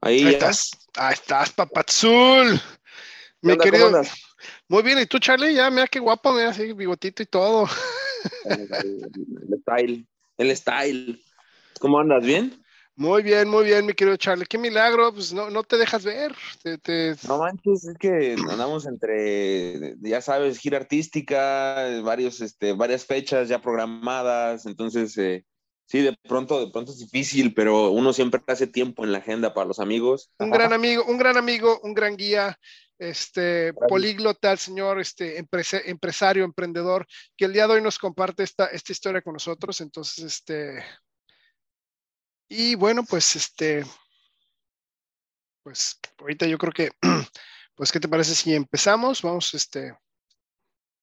Ahí, estás, ahí estás, papazul. Mi onda? querido. Muy bien, ¿y tú, Charlie? Ya, mira qué guapo, mira, así, bigotito y todo. El style. El style. ¿Cómo andas? ¿Bien? Muy bien, muy bien, mi querido Charlie. Qué milagro, pues no, no te dejas ver. Te, te- No manches, es que andamos entre, ya sabes, gira artística, varios, este, varias fechas ya programadas, entonces eh, sí, de pronto, de pronto es difícil, pero uno siempre hace tiempo en la agenda para los amigos. Un gran amigo, un gran amigo, un gran guía, este políglota, el señor, este empresa- empresario, emprendedor, que el día de hoy nos comparte esta, esta historia con nosotros. Entonces, este. Y bueno, pues este. Pues ahorita yo creo que, pues, ¿qué te parece si empezamos? Vamos, este.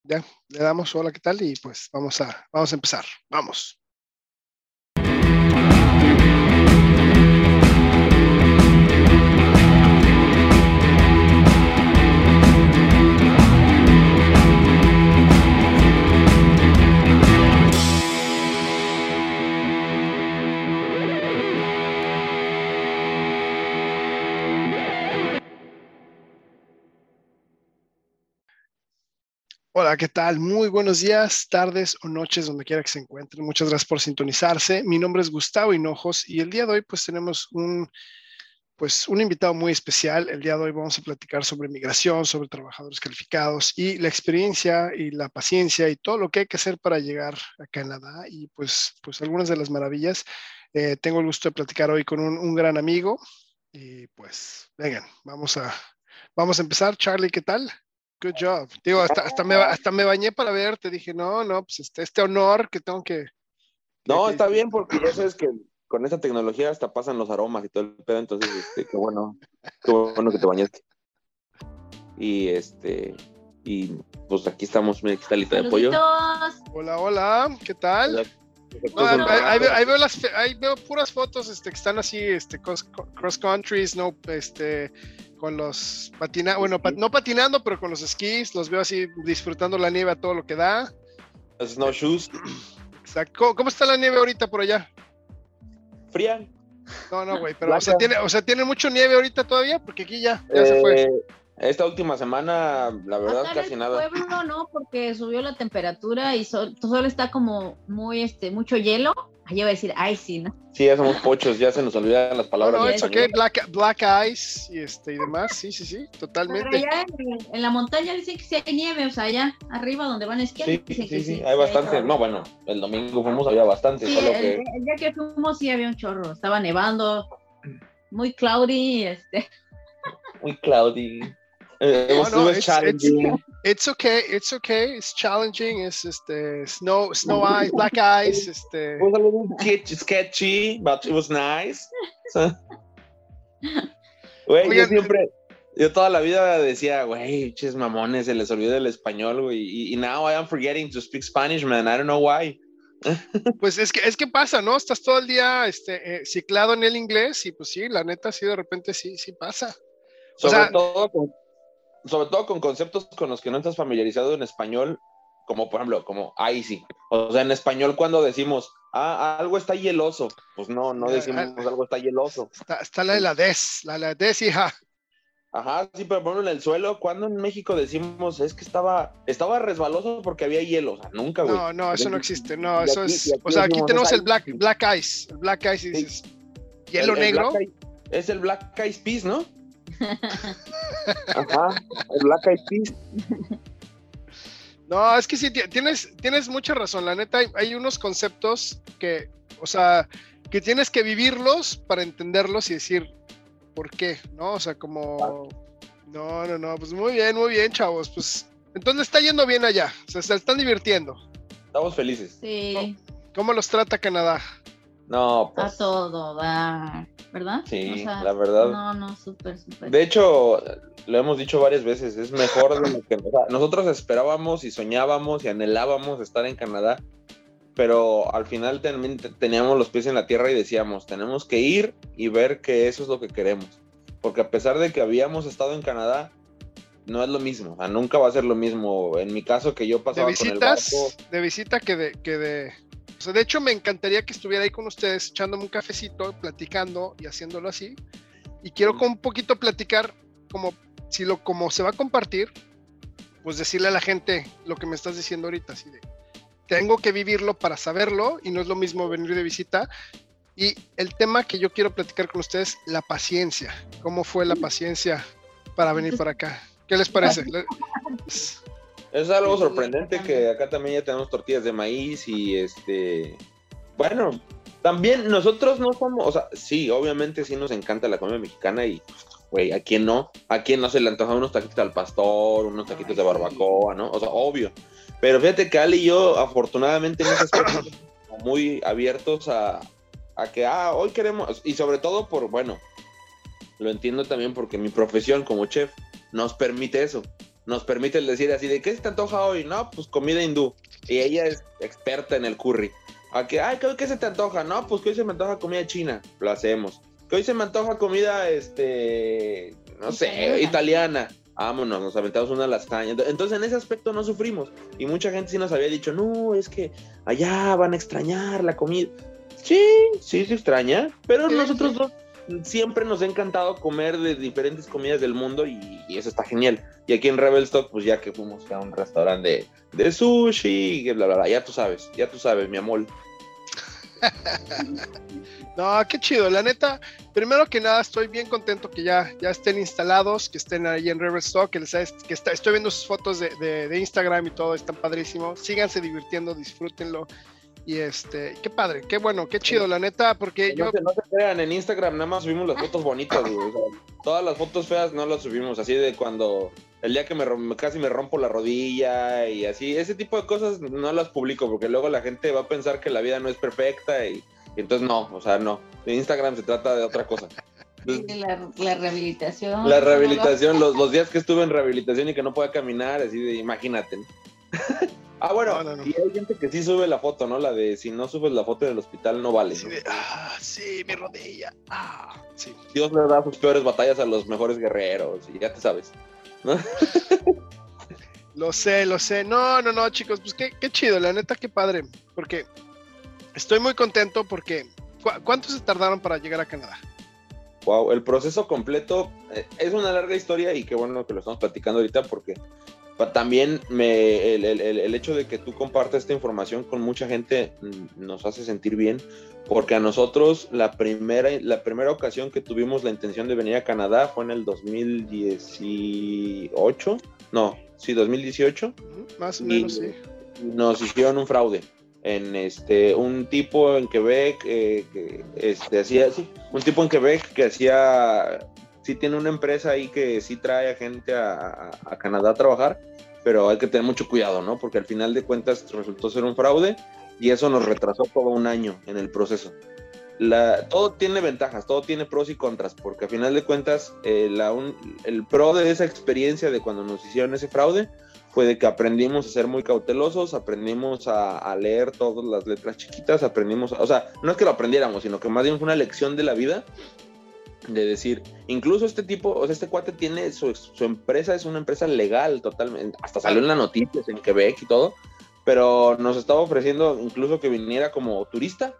Ya, le damos hola, ¿qué tal? Y pues vamos a, vamos a empezar. Vamos. Hola, ¿qué tal? Muy buenos días, tardes o noches, donde quiera que se encuentren. Muchas gracias por sintonizarse. Mi nombre es Gustavo Hinojos y el día de hoy pues tenemos un, pues, un invitado muy especial. El día de hoy vamos a platicar sobre migración, sobre trabajadores calificados y la experiencia y la paciencia y todo lo que hay que hacer para llegar a Canadá y pues, pues algunas de las maravillas. Eh, tengo el gusto de platicar hoy con un, un gran amigo y pues vengan, vamos a, vamos a empezar. Charlie, ¿qué tal? Good job. Digo, hasta, hasta, me, hasta me bañé para verte. Dije, no, no, pues este, este honor que tengo que. No, que- está bien porque ya sabes que con esta tecnología hasta pasan los aromas y todo el pedo, entonces, este, qué bueno, qué bueno que te bañaste. Y este, y pues aquí estamos, mira, aquí está Lita de pollo. Hola, hola, ¿qué tal? Efectos No, ahí, veo, ahí veo las, ahí veo puras fotos este, que están así, este, cross, cross countries, no, este, con los patina, bueno, pa- no patinando, pero con los esquís, los veo así disfrutando la nieve a todo lo que da. Snowshoes, Exacto. ¿Cómo, cómo está la nieve ahorita por allá? fría. No, no, güey, pero o sea, tiene, o sea, tiene mucho nieve ahorita todavía, porque aquí ya, ya se fue. Eh, Esta última semana, la verdad, Acá en casi el nada. pueblo no, porque subió la temperatura y sol, solo está como muy, este, mucho hielo. Allá iba a decir, ay, sí, ¿no? Sí, ya somos pochos, ya se nos olvidan las No, palabras. no, de it's sí. okay, black, black ice y este y demás, sí, sí, sí, Pero totalmente. allá en, en la montaña dicen que sí hay nieve, o sea, allá arriba donde van a esquiar. Sí, dicen sí, que sí, hay bastante. No, bueno, el domingo fuimos, había bastante, Sí, solo el, que el día que fuimos sí había un chorro, estaba nevando, muy cloudy, este, muy cloudy. It was- No, no, it was it's- challenging. It's okay, it's okay, it's challenging, es este snow, snow ice, black ice, este It was a little sketchy, sketchy, but it was nice. So- Güey, yo siempre, yo toda la vida decía, güey, ches mamones, se les olvida el español, güey. Y, y now I am forgetting to speak Spanish, man. I don't know why. pues es que es que pasa, ¿no? Estás todo el día este eh, ciclado en el inglés y pues sí, la neta sí de repente sí sí pasa. O Sobre sea- todo con, sobre todo con conceptos con los que no estás familiarizado en español, como por ejemplo, como icy. O sea, en español cuando decimos, ah, algo está hieloso, pues no, no Ah, decimos ah. algo está hieloso. Está, está la de la des, la de la des, hija. Ajá, sí, pero ejemplo en el suelo, cuando en México decimos, es que estaba, estaba resbaloso porque había hielo, o sea, nunca, güey. No, no, eso no existe. No, eso es. O sea, aquí tenemos el black, ice. black ice. El black ice y Sí. dices, hielo El- el negro. Es el Black Eyed Peas, ¿no? Ajá, el Black Eyed Peas. No, es que sí, ti- tienes, tienes mucha razón. La neta, hay, hay unos conceptos que, o sea, que tienes que vivirlos para entenderlos y decir por qué, ¿no? O sea, como. No, no, no, pues muy bien, muy bien, chavos. Pues entonces está yendo bien allá. O sea, se están divirtiendo. Estamos felices. sí, ¿Cómo los trata Canadá? No, a pues. todo da, ¿verdad? Sí, O sea, la verdad. No, no, súper, súper. De hecho, lo hemos dicho varias veces, es mejor de lo que o sea, nosotros esperábamos y soñábamos y anhelábamos estar en Canadá, pero al final también te- teníamos los pies en la tierra y decíamos, tenemos que ir y ver que eso es lo que queremos, porque a pesar de que habíamos estado en Canadá, no es lo mismo, o sea, nunca va a ser lo mismo. En mi caso que yo De pasaba con el visitas, barco, de visita que de, que de. O sea, de hecho, me encantaría que estuviera ahí con ustedes, echándome un cafecito, platicando y haciéndolo así. Y quiero con un poquito platicar como si lo como se va a compartir, pues decirle a la gente lo que me estás diciendo ahorita, así de tengo que vivirlo para saberlo y no es lo mismo venir de visita. Y el tema que yo quiero platicar con ustedes, la paciencia. ¿Cómo fue la paciencia para venir para acá? ¿Qué les parece? Es algo sorprendente que acá también ya tenemos tortillas de maíz y este, bueno, también nosotros no somos, o sea, sí, obviamente sí nos encanta la comida mexicana y, güey, ¿a quién no? ¿A quién no se le antojan unos taquitos al pastor, unos taquitos de barbacoa, no? O sea, obvio. Pero fíjate que Ali y yo, afortunadamente, en ese aspecto, muy abiertos a, a que, ah, hoy queremos, y sobre todo por, bueno, lo entiendo también porque mi profesión como chef nos permite eso nos permite decir así de qué se te antoja hoy, no, pues comida hindú. Y ella es experta en el curry. A que, ay, ¿qué, se te antoja? No, pues que hoy se me antoja comida china, lo hacemos. Que hoy se me antoja comida, este, no sé, italiana. Vámonos, nos aventamos una lasaña. Entonces, en ese aspecto no sufrimos. Y mucha gente sí nos había dicho, no, es que allá van a extrañar la comida. Sí, sí se extraña, pero nosotros dos siempre nos ha encantado comer de diferentes comidas del mundo y, eso está genial. Y aquí en Rebelstock, pues ya que fuimos a un restaurante de, sushi, bla, bla, bla, ya tú sabes, ya tú sabes, mi amor. no, qué chido, la neta, primero que nada estoy bien contento que ya, ya estén instalados, que estén ahí en Rebelstock, que, les, que está, estoy viendo sus fotos de, de Instagram y todo, están padrísimos, síganse divirtiendo, disfrútenlo. Y este, qué padre, qué bueno, qué chido, la neta, porque no yo. Se, no se crean, en Instagram nada más subimos las fotos bonitas, todas las fotos feas no las subimos, así de cuando el día que me casi me rompo la rodilla y así, ese tipo de cosas no las publico porque luego la gente va a pensar que la vida no es perfecta y, entonces no, o sea, no. En Instagram se trata de otra cosa. La, la, rehabilitación. La rehabilitación, los, los, días que estuve en rehabilitación y que no podía caminar, así de imagínate. Ah, bueno, y hay gente que sí sube la foto, ¿no? La de si no subes la foto del hospital no vale. Sí, ah, sí, mi rodilla. Ah, sí. Dios le da sus peores batallas a los mejores guerreros y ya te sabes. lo sé, lo sé. No, no, no, chicos, pues qué, qué chido, la neta, qué padre. Porque estoy muy contento porque ¿cuánto se tardaron para llegar a Canadá? Wow, el proceso completo eh, es una larga historia y qué bueno que lo estamos platicando ahorita porque también me, el, hecho de que tú compartas esta información con mucha gente mm, nos hace sentir bien, porque a nosotros la primera, la primera ocasión que tuvimos la intención de venir a Canadá fue en el 2018, no, sí, 2018. Más o menos, sí. Nos hicieron un fraude en este un tipo en Quebec eh, que este hacía sí, un tipo en Quebec que hacía sí tiene una empresa ahí que sí trae a gente a, Canadá a trabajar, pero hay que tener mucho cuidado, ¿no? Porque al final de cuentas resultó ser un fraude y eso nos retrasó todo un año en el proceso. Todo tiene ventajas, todo tiene pros y contras, porque al final de cuentas eh, el pro de esa experiencia de cuando nos hicieron ese fraude fue de que aprendimos a ser muy cautelosos, aprendimos a, a, leer todas las letras chiquitas, aprendimos, o sea, no es que lo aprendiéramos, sino que más bien fue una lección de la vida de decir, incluso este tipo, o sea, este cuate tiene su, empresa, es una empresa legal totalmente, hasta salió en las noticias en Quebec y todo, pero nos estaba ofreciendo incluso que viniera como turista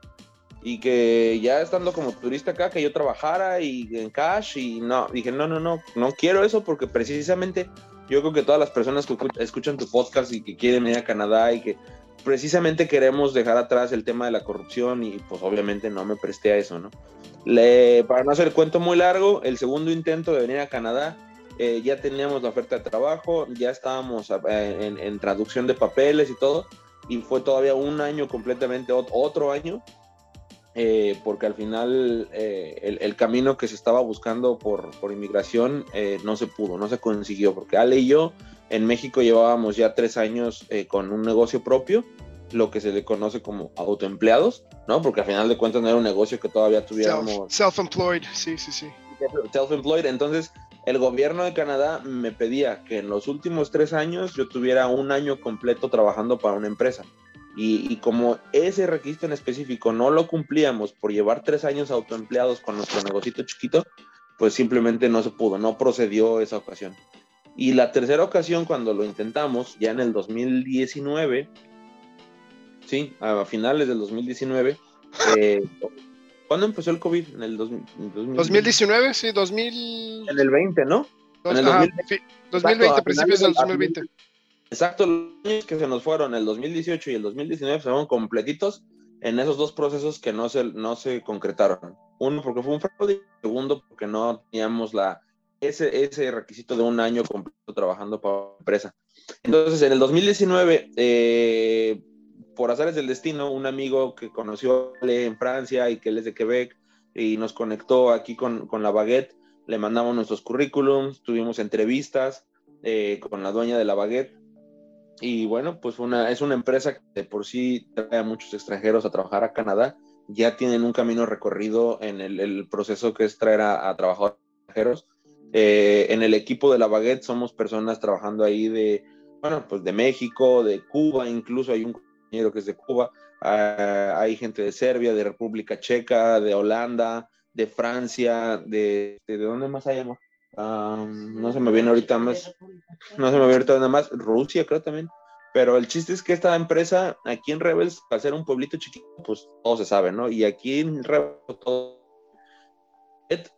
y que ya estando como turista acá, que yo trabajara y en cash y no, dije, no, no, no, no quiero eso porque precisamente yo creo que todas las personas que escuchan tu podcast y que quieren venir a Canadá y que precisamente queremos dejar atrás el tema de la corrupción y pues obviamente no me presté a eso, ¿no? para no hacer el cuento muy largo, el segundo intento de venir a Canadá, eh, ya teníamos la oferta de trabajo, ya estábamos eh, en, traducción de papeles y todo, y fue todavía un año completamente, otro año, eh, porque al final el, camino que se estaba buscando por, por inmigración no se pudo, no se consiguió, porque Ale y yo en México llevábamos ya tres años con un negocio propio lo que se le conoce como autoempleados, ¿no? Porque al final de cuentas no era un negocio que todavía tuviéramos. Self-employed, sí, sí, sí. Self-employed. Entonces, el gobierno de Canadá me pedía que en los últimos tres años yo tuviera un año completo trabajando para una empresa. Y, y, como ese requisito en específico no lo cumplíamos por llevar tres años autoempleados con nuestro negocito chiquito, pues simplemente no se pudo, no procedió esa ocasión. Y la tercera ocasión, cuando lo intentamos, ya en el 2019, sí, a finales del 2019, eh, ¿Cuándo empezó el COVID? En el 2019, sí, 2000. En el 20, ¿no? en el 2020, 2020 principios del 2020. Exacto, los años que se nos fueron, el 2018 y el 2019, fueron completitos en esos dos procesos que no se, no se concretaron. Uno porque fue un fraude y segundo porque no teníamos la, ese, ese requisito de un año completo trabajando para la empresa. Entonces, en el 2019, eh, por azares del destino, un amigo que conoció en Francia y que él es de Quebec y nos conectó aquí con, con la Baguette, le mandamos nuestros currículums, tuvimos entrevistas eh, con la dueña de la Baguette y bueno, pues una, es una empresa que de por sí trae a muchos extranjeros a trabajar a Canadá, ya tienen un camino recorrido en el, proceso que es traer a, trabajadores extranjeros. Eh, en el equipo de la Baguette somos personas trabajando ahí de, bueno, pues de México, de Cuba, incluso hay un compañero que es de Cuba, ah, hay gente de Serbia, de República Checa, de Holanda, de Francia, de, de, dónde más hay, no se me viene ahorita más, no se me viene ahorita nada más, Rusia creo también. Pero el chiste es que esta empresa, aquí en Rebels, para ser un pueblito chiquito, pues todo se sabe, ¿no? Y aquí en Rebels, todo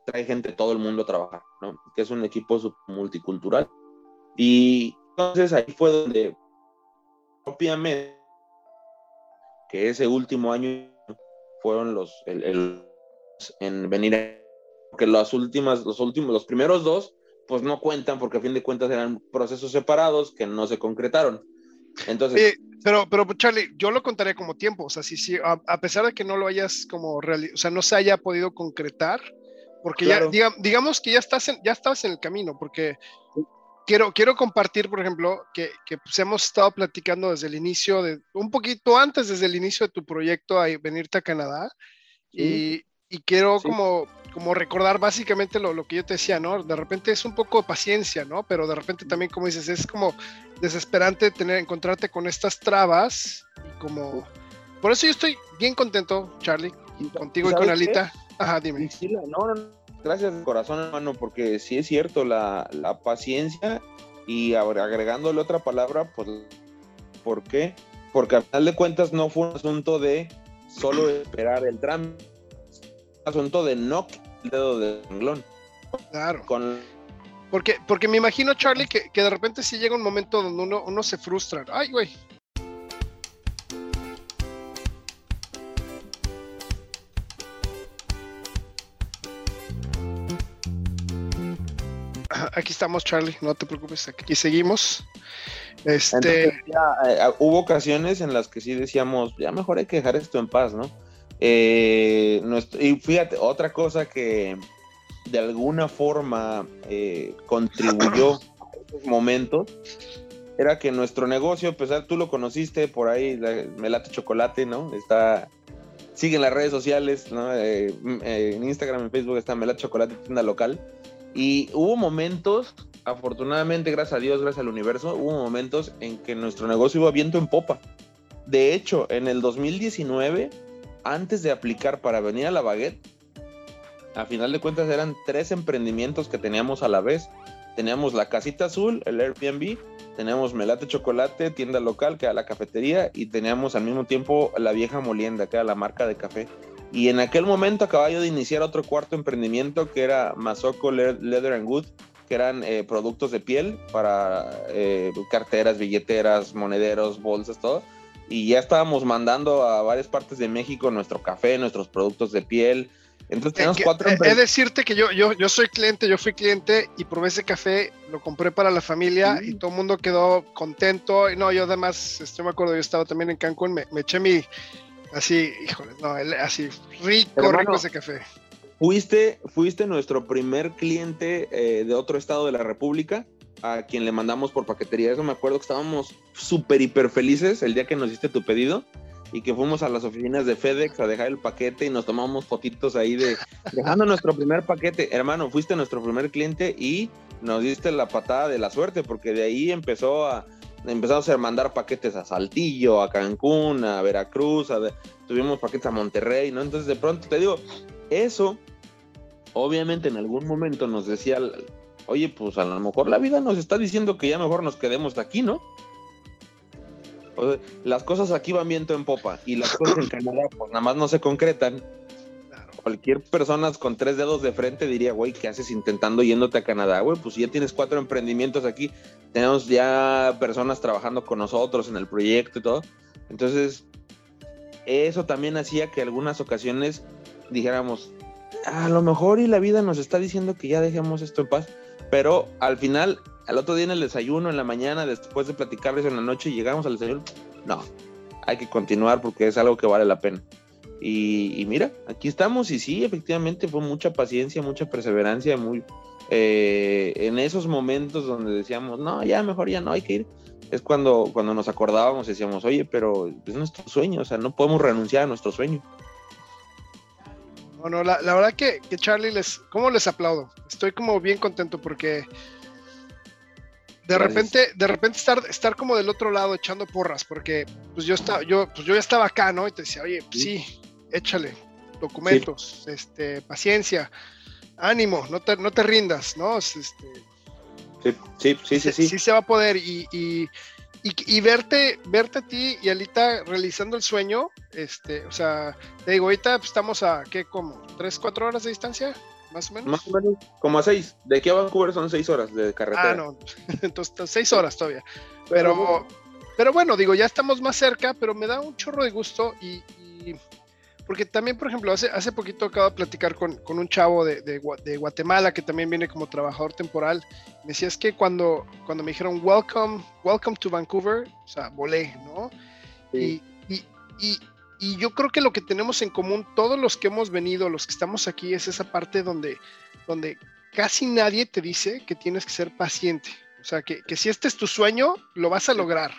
trae gente, todo el mundo a trabajar, ¿no? Que es un equipo multicultural. Y entonces ahí fue donde, propiamente, que ese último año fueron los, el, en venir a porque las últimas, los últimos, los primeros dos, pues no cuentan porque a fin de cuentas eran procesos separados que no se concretaron. Entonces. pero, pero Charlie, yo lo contaré como tiempo, o sea, si, si a, pesar de que no lo hayas como, o sea, no se haya podido concretar, porque ya, digamos que ya estás, en, ya estabas en el camino, porque quiero, quiero compartir, por ejemplo, que, que pues hemos estado platicando desde el inicio, de, un poquito antes, desde el inicio de tu proyecto a venirte a Canadá, y, y quiero como, como recordar básicamente lo, lo, que yo te decía, ¿no? De repente es un poco de paciencia, ¿no? Pero de repente también, como dices, es como desesperante tener, encontrarte con estas trabas y como... Por eso yo estoy bien contento, Charlie, contigo y con Alita. Ajá, dime. no, no, gracias de corazón, hermano, porque sí es cierto, la, la paciencia y agregándole otra palabra, pues, ¿por qué? Porque al final de cuentas no fue un asunto de solo esperar el trámite asunto de no el dedo de renglón. Claro. Con... Porque, porque me imagino, Charlie, que, de repente si llega un momento donde uno, uno se frustra. Ay, güey. Aquí estamos, Charlie, no te preocupes, aquí seguimos. Este... Eh, hubo ocasiones en las que sí decíamos, ya mejor hay que dejar esto en paz, ¿no? Eh, y fíjate, otra cosa que de alguna forma eh, contribuyó a esos momentos era que nuestro negocio, a pesar, tú lo conociste por ahí, Melate Chocolate, ¿no? Está, sigue en las redes sociales, ¿no? Eh, en Instagram, en Facebook está Melate Chocolate, tienda local. Y hubo momentos, afortunadamente, gracias a Dios, gracias al universo, hubo momentos en que nuestro negocio iba viento en popa. De hecho, en el 2019 antes de aplicar para venir a la baguette, a final de cuentas eran tres emprendimientos que teníamos a la vez. Teníamos la casita azul, el Airbnb, teníamos Melate Chocolate, tienda local, que era la cafetería, y teníamos al mismo tiempo la vieja molienda, que era la marca de café. Y en aquel momento acababa yo de iniciar otro cuarto emprendimiento que era Masoko Leather and Good, que eran eh, productos de piel para eh, carteras, billeteras, monederos, bolsas, todo y ya estábamos mandando a varias partes de México nuestro café, nuestros productos de piel. Entonces tenemos cuatro Es decirte que yo, yo, yo soy cliente, yo fui cliente y probé ese café, lo compré para la familia y todo el mundo quedó contento. Y no, yo además, este, me acuerdo, yo estaba también en Cancún, me, eché mi, así, híjole, no, así, rico, rico ese café. Fuiste, fuiste nuestro primer cliente eh, de otro estado de la República a quien le mandamos por paquetería. Eso me acuerdo que estábamos súper, hiper felices el día que nos hiciste tu pedido y que fuimos a las oficinas de FedEx a dejar el paquete y nos tomamos fotitos ahí de dejando nuestro primer paquete. Hermano, fuiste nuestro primer cliente y nos diste la patada de la suerte porque de ahí empezó a empezamos a mandar paquetes a Saltillo, a Cancún, a Veracruz, tuvimos paquetes a Monterrey, ¿no? Entonces de pronto te digo, eso obviamente en algún momento nos decía oye, pues a lo mejor la vida nos está diciendo que ya mejor nos quedemos aquí, ¿no? las cosas aquí van viento en popa y las cosas en Canadá pues nada más no se concretan. Cualquier persona con tres dedos de frente diría, güey, ¿qué haces intentando yéndote a Canadá? Güey, pues ya tienes cuatro emprendimientos aquí, tenemos ya personas trabajando con nosotros en el proyecto y todo. Entonces, eso también hacía que algunas ocasiones dijéramos, a lo mejor y la vida nos está diciendo que ya dejemos esto en paz, pero al final, al otro día en el desayuno, en la mañana, después de platicarles en la noche, llegamos al desayuno, no, hay que continuar porque es algo que vale la pena. Y, mira, aquí estamos y sí, efectivamente fue mucha paciencia, mucha perseverancia, muy eh, en esos momentos donde decíamos, no, ya mejor ya no hay que ir, es cuando, cuando nos acordábamos y decíamos, oye, pero es nuestro sueño, o sea, no podemos renunciar a nuestro sueño. Bueno, la, la verdad que, que, Charlie, les, ¿cómo les aplaudo? Estoy como bien contento porque de repente, de repente estar, estar como del otro lado echando porras, porque pues yo estaba, yo, pues yo ya estaba acá, ¿no? Y te decía, oye, pues sí, échale, documentos, este, paciencia, ánimo, no te, no te rindas, ¿no? Este, sí, sí, sí, sí, sí. Sí se va a poder y, y, y, verte, verte a ti y Alita realizando el sueño, este, o sea, te digo, ahorita pues, estamos a, ¿qué, como? ¿Tres, cuatro horas de distancia? Más o menos. Más o menos, como a seis. De aquí a Vancouver son seis horas de carretera. Ah, no, entonces seis horas todavía. Pero, pero bueno, digo, ya estamos más cerca, pero me da un chorro de gusto y, porque también, por ejemplo, hace, hace poquito acabo de platicar con, un chavo de, de, Guatemala que también viene como trabajador temporal. Me decía, es que cuando, cuando me dijeron, welcome, welcome to Vancouver, o sea, volé, ¿no? Y, y, y, y, yo creo que lo que tenemos en común, todos los que hemos venido, los que estamos aquí, es esa parte donde, donde casi nadie te dice que tienes que ser paciente. O sea, que, que si este es tu sueño, lo vas a lograr,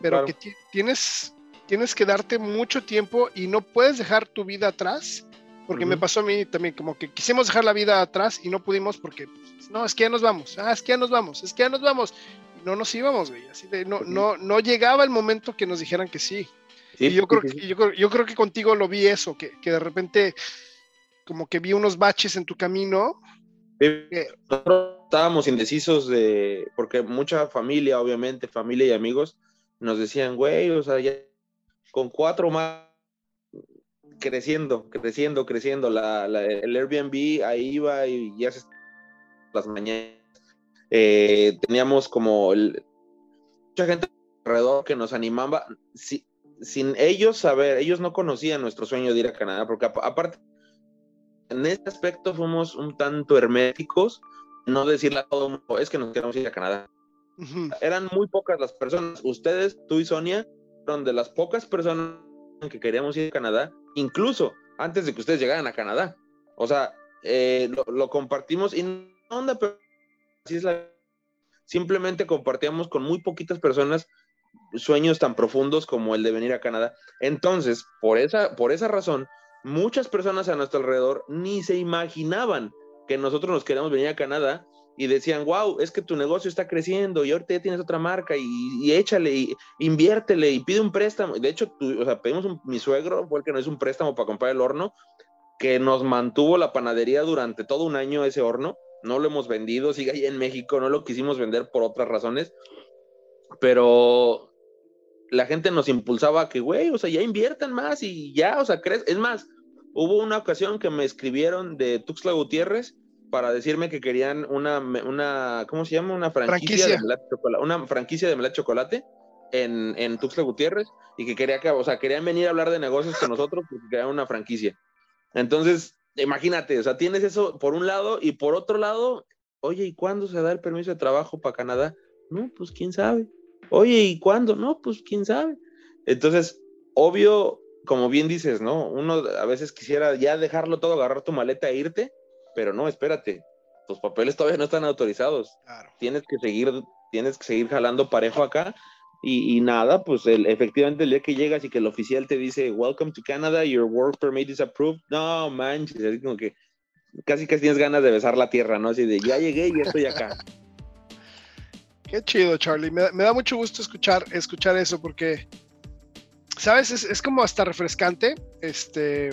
pero que tienes tienes que darte mucho tiempo y no puedes dejar tu vida atrás, porque me pasó a mí también, como que quisimos dejar la vida atrás y no pudimos porque, no, es que ya nos vamos, ah, es que ya nos vamos, es que ya nos vamos, y no nos íbamos, güey, así de, no, no, no llegaba el momento que nos dijeran que sí. y yo creo, que, yo, creo, yo creo que contigo lo vi eso, que, que de repente como que vi unos baches en tu camino. estábamos indecisos de, porque mucha familia, obviamente, familia y amigos, nos decían, güey, o sea, ya con cuatro más creciendo, creciendo, creciendo. La, el Airbnb ahí iba y ya se las mañanas. Eh, teníamos como mucha gente alrededor que nos animaba. sin ellos saber, ellos no conocían nuestro sueño de ir a Canadá, porque aparte, en este aspecto fuimos un tanto herméticos, no decirle a todo el mundo, es que nos queremos ir a Canadá. Eran muy pocas las personas, ustedes, tú y Sonia, de las pocas personas que queríamos ir a Canadá, incluso antes de que ustedes llegaran a Canadá. O sea, eh, lo, compartimos y no. Simplemente compartíamos con muy poquitas personas sueños tan profundos como el de venir a Canadá. Entonces, por esa, por esa razón, muchas personas a nuestro alrededor ni se imaginaban que nosotros nos queríamos venir a Canadá y decían, wow, es que tu negocio está creciendo y ahorita ya tienes otra marca y, échale, y inviértele y pide un préstamo. De hecho, o sea, pedimos un, mi suegro, fue el que nos hizo un préstamo para comprar el horno, que nos mantuvo la panadería durante todo un año ese horno. No lo hemos vendido, sigue ahí en México, no lo quisimos vender por otras razones, pero la gente nos impulsaba a que, güey, o sea, ya inviertan más y ya, o sea, crees. Es más, hubo una ocasión que me escribieron de Tuxtla Gutiérrez para decirme que querían una, una ¿cómo se llama? Una franquicia, de melate chocolate, una franquicia de melate chocolate en, en Tuxtla Gutiérrez y que quería que, o sea, querían venir a hablar de negocios con nosotros porque querían una franquicia. Entonces, imagínate, o sea, tienes eso por un lado y por otro lado, oye, ¿y cuándo se da el permiso de trabajo para Canadá? No, pues quién sabe. Oye, ¿y cuándo? No, pues quién sabe. Entonces, obvio, como bien dices, ¿no? Uno a veces quisiera ya dejarlo todo, agarrar tu maleta e irte, pero no, espérate, tus papeles todavía no están autorizados. Tienes que seguir, tienes que seguir jalando parejo acá. Y, nada, pues el, efectivamente el día que llegas y que el oficial te dice, Welcome to Canada, your work permit is approved. No, manches, así como que casi casi tienes ganas de besar la tierra, ¿no? Así de ya llegué y estoy acá. Qué chido, Charlie. Me, da mucho gusto escuchar, escuchar eso porque, ¿sabes? Es, es, como hasta refrescante. Este,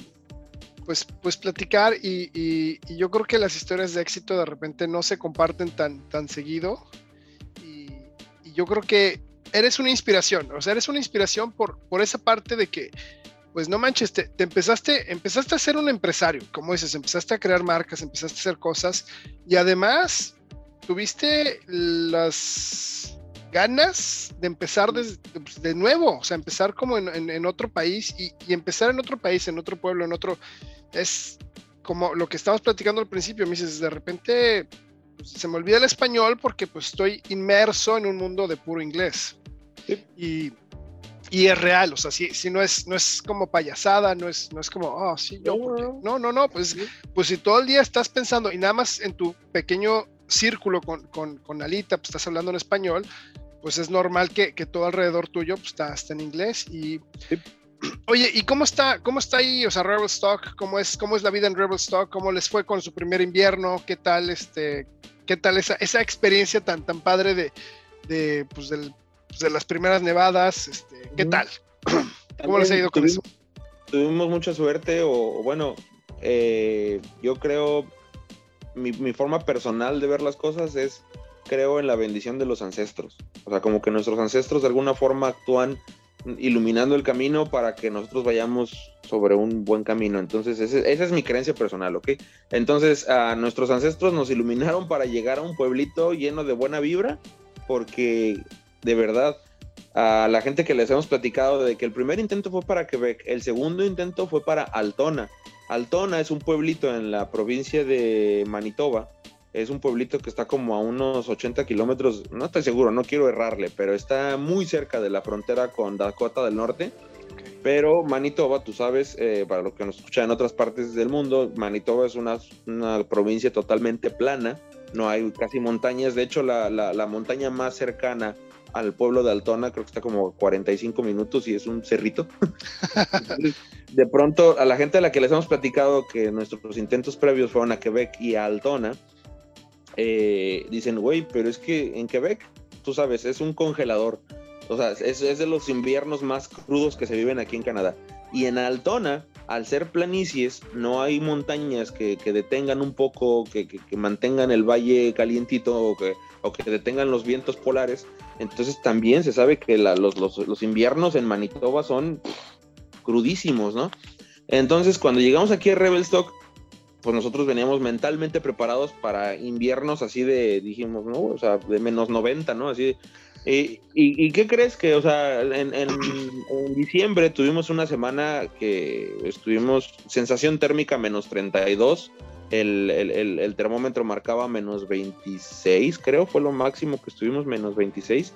pues, pues platicar y, yo creo que las historias de éxito de repente no se comparten tan, tan seguido y, yo creo que eres una inspiración, o sea, eres una inspiración por, por esa parte de que pues no manches, te, empezaste, empezaste a ser un empresario, como dices, empezaste a crear marcas, empezaste a hacer cosas y además tuviste las ganas de empezar de, de nuevo, o sea, empezar como en, otro país y, empezar en otro país, en otro pueblo, en otro, es como lo que estábamos platicando al principio, me dices, de repente pues, se me olvida el español porque pues estoy inmerso en un mundo de puro inglés. Y, y, es real, o sea, si, si no, es, no es como payasada, no es, no es como, oh, sí, yo, no, no, no, pues, pues si todo el día estás pensando y nada más en tu pequeño círculo con, con, con Alita, pues estás hablando en español, pues es normal que, que todo alrededor tuyo pues, está, está en inglés. Y... Oye, ¿y cómo está, cómo está ahí, o sea, Rebel Stock? ¿Cómo es, cómo es la vida en Rebel Stock? ¿Cómo les fue con su primer invierno? ¿Qué tal, este, qué tal esa, esa experiencia tan, tan padre de, de, pues, del, pues, de las primeras nevadas? Este, ¿Qué tal? ¿Cómo les ha ido con eso? Tuvimos mucha suerte, o, bueno, eh, yo creo, mi, mi forma personal de ver las cosas es creo en la bendición de los ancestros. O sea, como que nuestros ancestros de alguna forma actúan iluminando el camino para que nosotros vayamos sobre un buen camino. Entonces, esa es mi creencia personal, ¿ok? Entonces, a nuestros ancestros nos iluminaron para llegar a un pueblito lleno de buena vibra, porque de verdad, a la gente que les hemos platicado de que el primer intento fue para Quebec, el segundo intento fue para Altona. Altona es un pueblito en la provincia de Manitoba es un pueblito que está como a unos 80 kilómetros, no estoy seguro, no quiero errarle, pero está muy cerca de la frontera con Dakota del Norte. Pero Manitoba, tú sabes, eh, para lo que nos escucha en otras partes del mundo, Manitoba es una, provincia totalmente plana, no hay casi montañas, de hecho la, la, montaña más cercana al pueblo de Altona creo que está como 45 minutos y es un cerrito. de pronto, a la gente a la que les hemos platicado que nuestros intentos previos fueron a Quebec y a Altona, eh, dicen, güey, pero es que en Quebec, tú sabes, es un congelador. O sea, es, de los inviernos más crudos que se viven aquí en Canadá. Y en Altona, al ser planicies, no hay montañas que, detengan un poco, que, mantengan el valle calientito o que, detengan los vientos polares. Entonces también se sabe que los, los, inviernos en Manitoba son crudísimos, ¿no? Entonces cuando llegamos aquí a Revelstock, pues nosotros veníamos mentalmente preparados para inviernos así de, dijimos, ¿no? O sea, de menos 90, ¿no? Así. Y, y, qué crees que, o sea, en, diciembre tuvimos una semana que estuvimos sensación térmica menos 32, el, el, el, termómetro marcaba menos 26, creo, fue lo máximo que estuvimos, menos 26.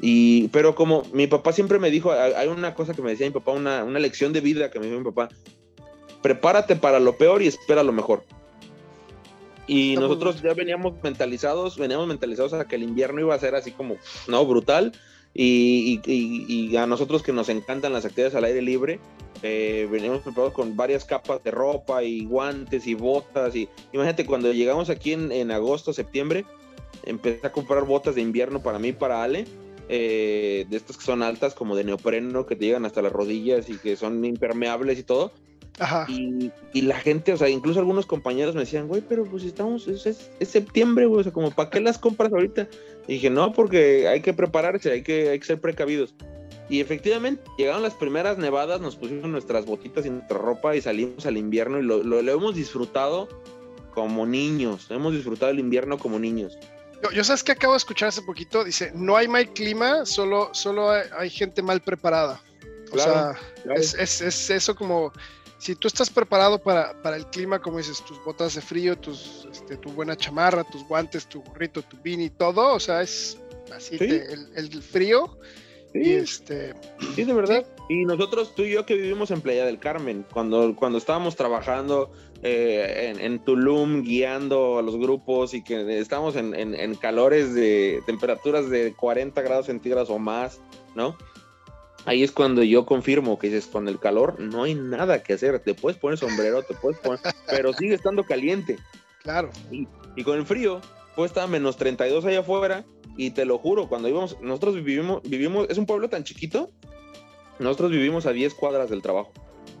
Y, pero como mi papá siempre me dijo, hay una cosa que me decía mi papá, una, una lección de vida que me dijo mi papá, prepárate para lo peor y espera lo mejor. Y nosotros ya veníamos mentalizados, veníamos mentalizados a que el invierno iba a ser así como, no, brutal. Y, a nosotros que nos encantan las actividades al aire libre, eh, veníamos preparados con varias capas de ropa y guantes y botas. Y imagínate, cuando llegamos aquí en, agosto, septiembre, empecé a comprar botas de invierno para mí y para Ale. Eh, de estas que son altas, como de neopreno, que te llegan hasta las rodillas y que son impermeables y todo. Y, la gente, o sea, incluso algunos compañeros me decían, güey, pero pues estamos, es, septiembre, güey, o sea, como, ¿para qué las compras ahorita? Y dije, no, porque hay que prepararse, hay que, hay que ser precavidos. Y efectivamente, llegaron las primeras nevadas, nos pusimos nuestras botitas y nuestra ropa y salimos al invierno y lo, lo, hemos disfrutado como niños, hemos disfrutado el invierno como niños. Yo, sabes que acabo de escuchar hace poquito, dice, no hay mal clima, solo, solo hay, gente mal preparada. O sea, Es, es, es, eso como si tú estás preparado para, el clima, como dices, tus botas de frío, tus, este, tu buena chamarra, tus guantes, tu gorrito, tu beanie, todo, o sea, es así el, frío. Y este... Sí, de verdad. Y nosotros, tú y yo que vivimos en Playa del Carmen, cuando, cuando estábamos trabajando eh, en, Tulum, guiando a los grupos y que estábamos en, en calores de temperaturas de 40 grados centígrados o más, ¿no? Ahí es cuando yo confirmo que dices, con el calor no hay nada que hacer, te puedes poner sombrero, te puedes poner, pero sigue estando caliente. Claro. Y, con el frío, pues está menos 32 allá afuera, y te lo juro, cuando íbamos, nosotros vivimos, vivimos, es un pueblo tan chiquito, nosotros vivimos a 10 cuadras del trabajo.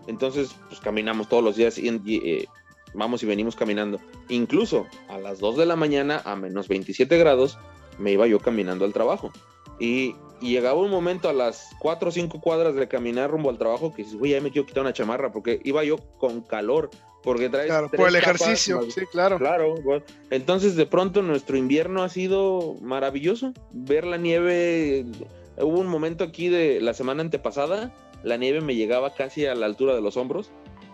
Entonces, pues caminamos todos los días y, eh, vamos y venimos caminando. Incluso a las 2 de la mañana, a menos 27 grados, me iba yo caminando al trabajo. Y y llegaba un momento a las cuatro o cinco cuadras de caminar rumbo al trabajo que dices, güey, ya me quiero quitar una chamarra porque iba yo con calor. Porque traes. Claro, por el ejercicio, sí, claro. Claro, entonces de pronto nuestro invierno ha sido maravilloso. Ver la nieve. Hubo un momento aquí de la semana antepasada, la nieve me llegaba casi a la altura de los hombros.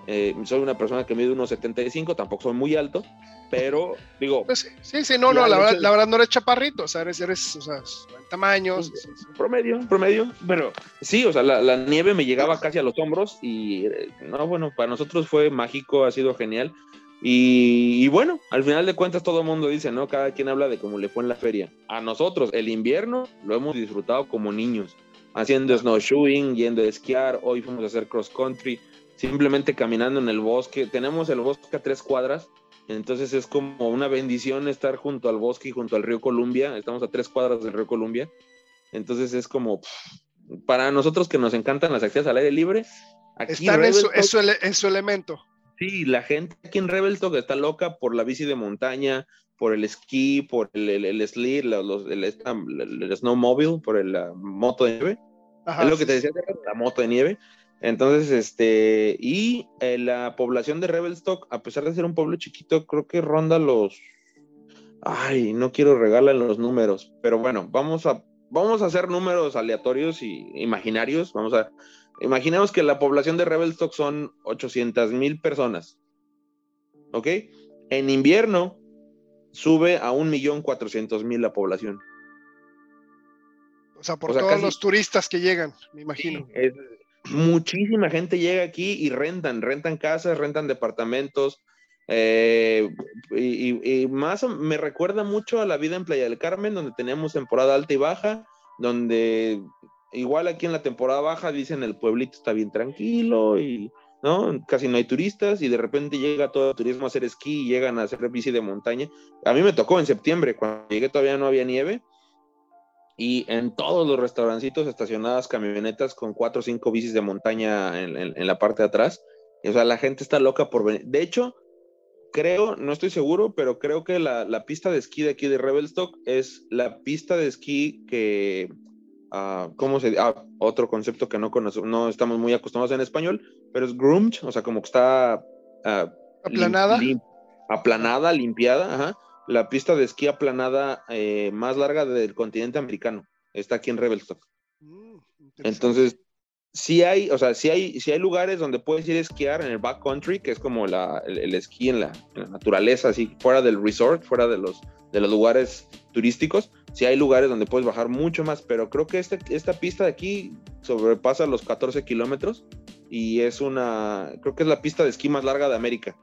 Eh, soy una persona que mide unos 75, tampoco soy muy alto, pero digo. Pues sí, sí, no, no, la verdad, la verdad, no eres chaparrito, o sea, eres, eres o sea, tamaños. Promedio, promedio, pero sí, o sea, la, nieve me llegaba casi a los hombros y eh, no, bueno, para nosotros fue mágico, ha sido genial. Y, bueno, al final de cuentas todo el mundo dice, ¿no? Cada quien habla de cómo le fue en la feria. A nosotros, el invierno lo hemos disfrutado como niños, haciendo snowshoeing, yendo a esquiar, hoy fuimos a hacer cross country, simplemente caminando en el bosque. Tenemos el bosque a tres cuadras entonces es como una bendición estar junto al bosque y junto al río Columbia. Estamos a tres cuadras del río Columbia. Entonces es como, para nosotros que nos encantan las actividades al aire libre, aquí Están en su, elemento. Sí, la gente aquí en Revelstock está loca por la bici de montaña, por el esquí, por el, el, el sled, el, el, snowmobile, por la moto de nieve. es lo que te decía, la moto de nieve. Entonces, este, y eh, la población de Revelstock, a pesar de ser un pueblo chiquito, creo que ronda los, ay, no quiero regalar los números, pero bueno, vamos a, vamos a hacer números aleatorios y imaginarios, vamos a, imaginemos que la población de Revelstock son 800 mil personas, ¿ok? En invierno sube a 1.400.000 la población. O sea, por todos los turistas que llegan, me imagino muchísima gente llega aquí y rentan, rentan casas, rentan departamentos. Eh, y, más me recuerda mucho a la vida en Playa del Carmen, donde teníamos temporada alta y baja, donde igual aquí en la temporada baja dicen el pueblito está bien tranquilo y no casi no hay turistas y de repente llega todo el turismo a hacer esquí y llegan a hacer bici de montaña. A mí me tocó en septiembre, cuando llegué todavía no había nieve y en todos los restaurancitos estacionadas camionetas con cuatro o cinco bicis de montaña en, la parte de atrás. o sea, la gente está loca por venir. De hecho, creo, no estoy seguro, pero creo que la, pista de esquí de aquí de Revelstock es la pista de esquí que, uh, ¿cómo se ah, otro concepto que no conocemos, no estamos muy acostumbrados en español, pero es groomed, o sea, como que está... Ah, aplanada. aplanada, limpiada, ajá la pista de esquí aplanada eh, más larga del continente americano. Está aquí en Revelstock. Mm, Entonces, sí hay, o sea, sí hay, sí hay lugares donde puedes ir a esquiar en el backcountry, que es como la, el, esquí en la, naturaleza, así fuera del resort, fuera de los, de los lugares turísticos. Sí hay lugares donde puedes bajar mucho más, pero creo que este, esta pista de aquí sobrepasa los 14 kilómetros y es una, creo que es la pista de esquí más larga de América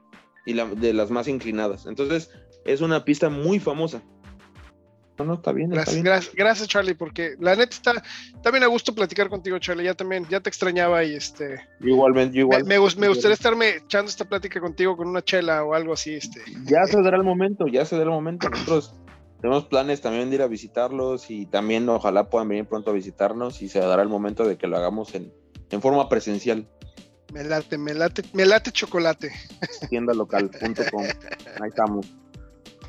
y la, de las más inclinadas. Entonces, es una pista muy famosa. No, no, está bien. Gracias, Gracias, gracias, Charlie, porque la neta está también a gusto platicar contigo, Charlie. Ya también, ya te extrañaba y este. Igualmente, igual. Me, gustaría estarme echando esta plática contigo con una chela o algo así, este. Ya se dará el momento, ya se dará el momento. Nosotros tenemos planes también de ir a visitarlos y también ojalá puedan venir pronto a visitarnos y se dará el momento de que lo hagamos en, en forma presencial. Me late, me late, me late chocolate. Tiendalocal.com. Ahí estamos.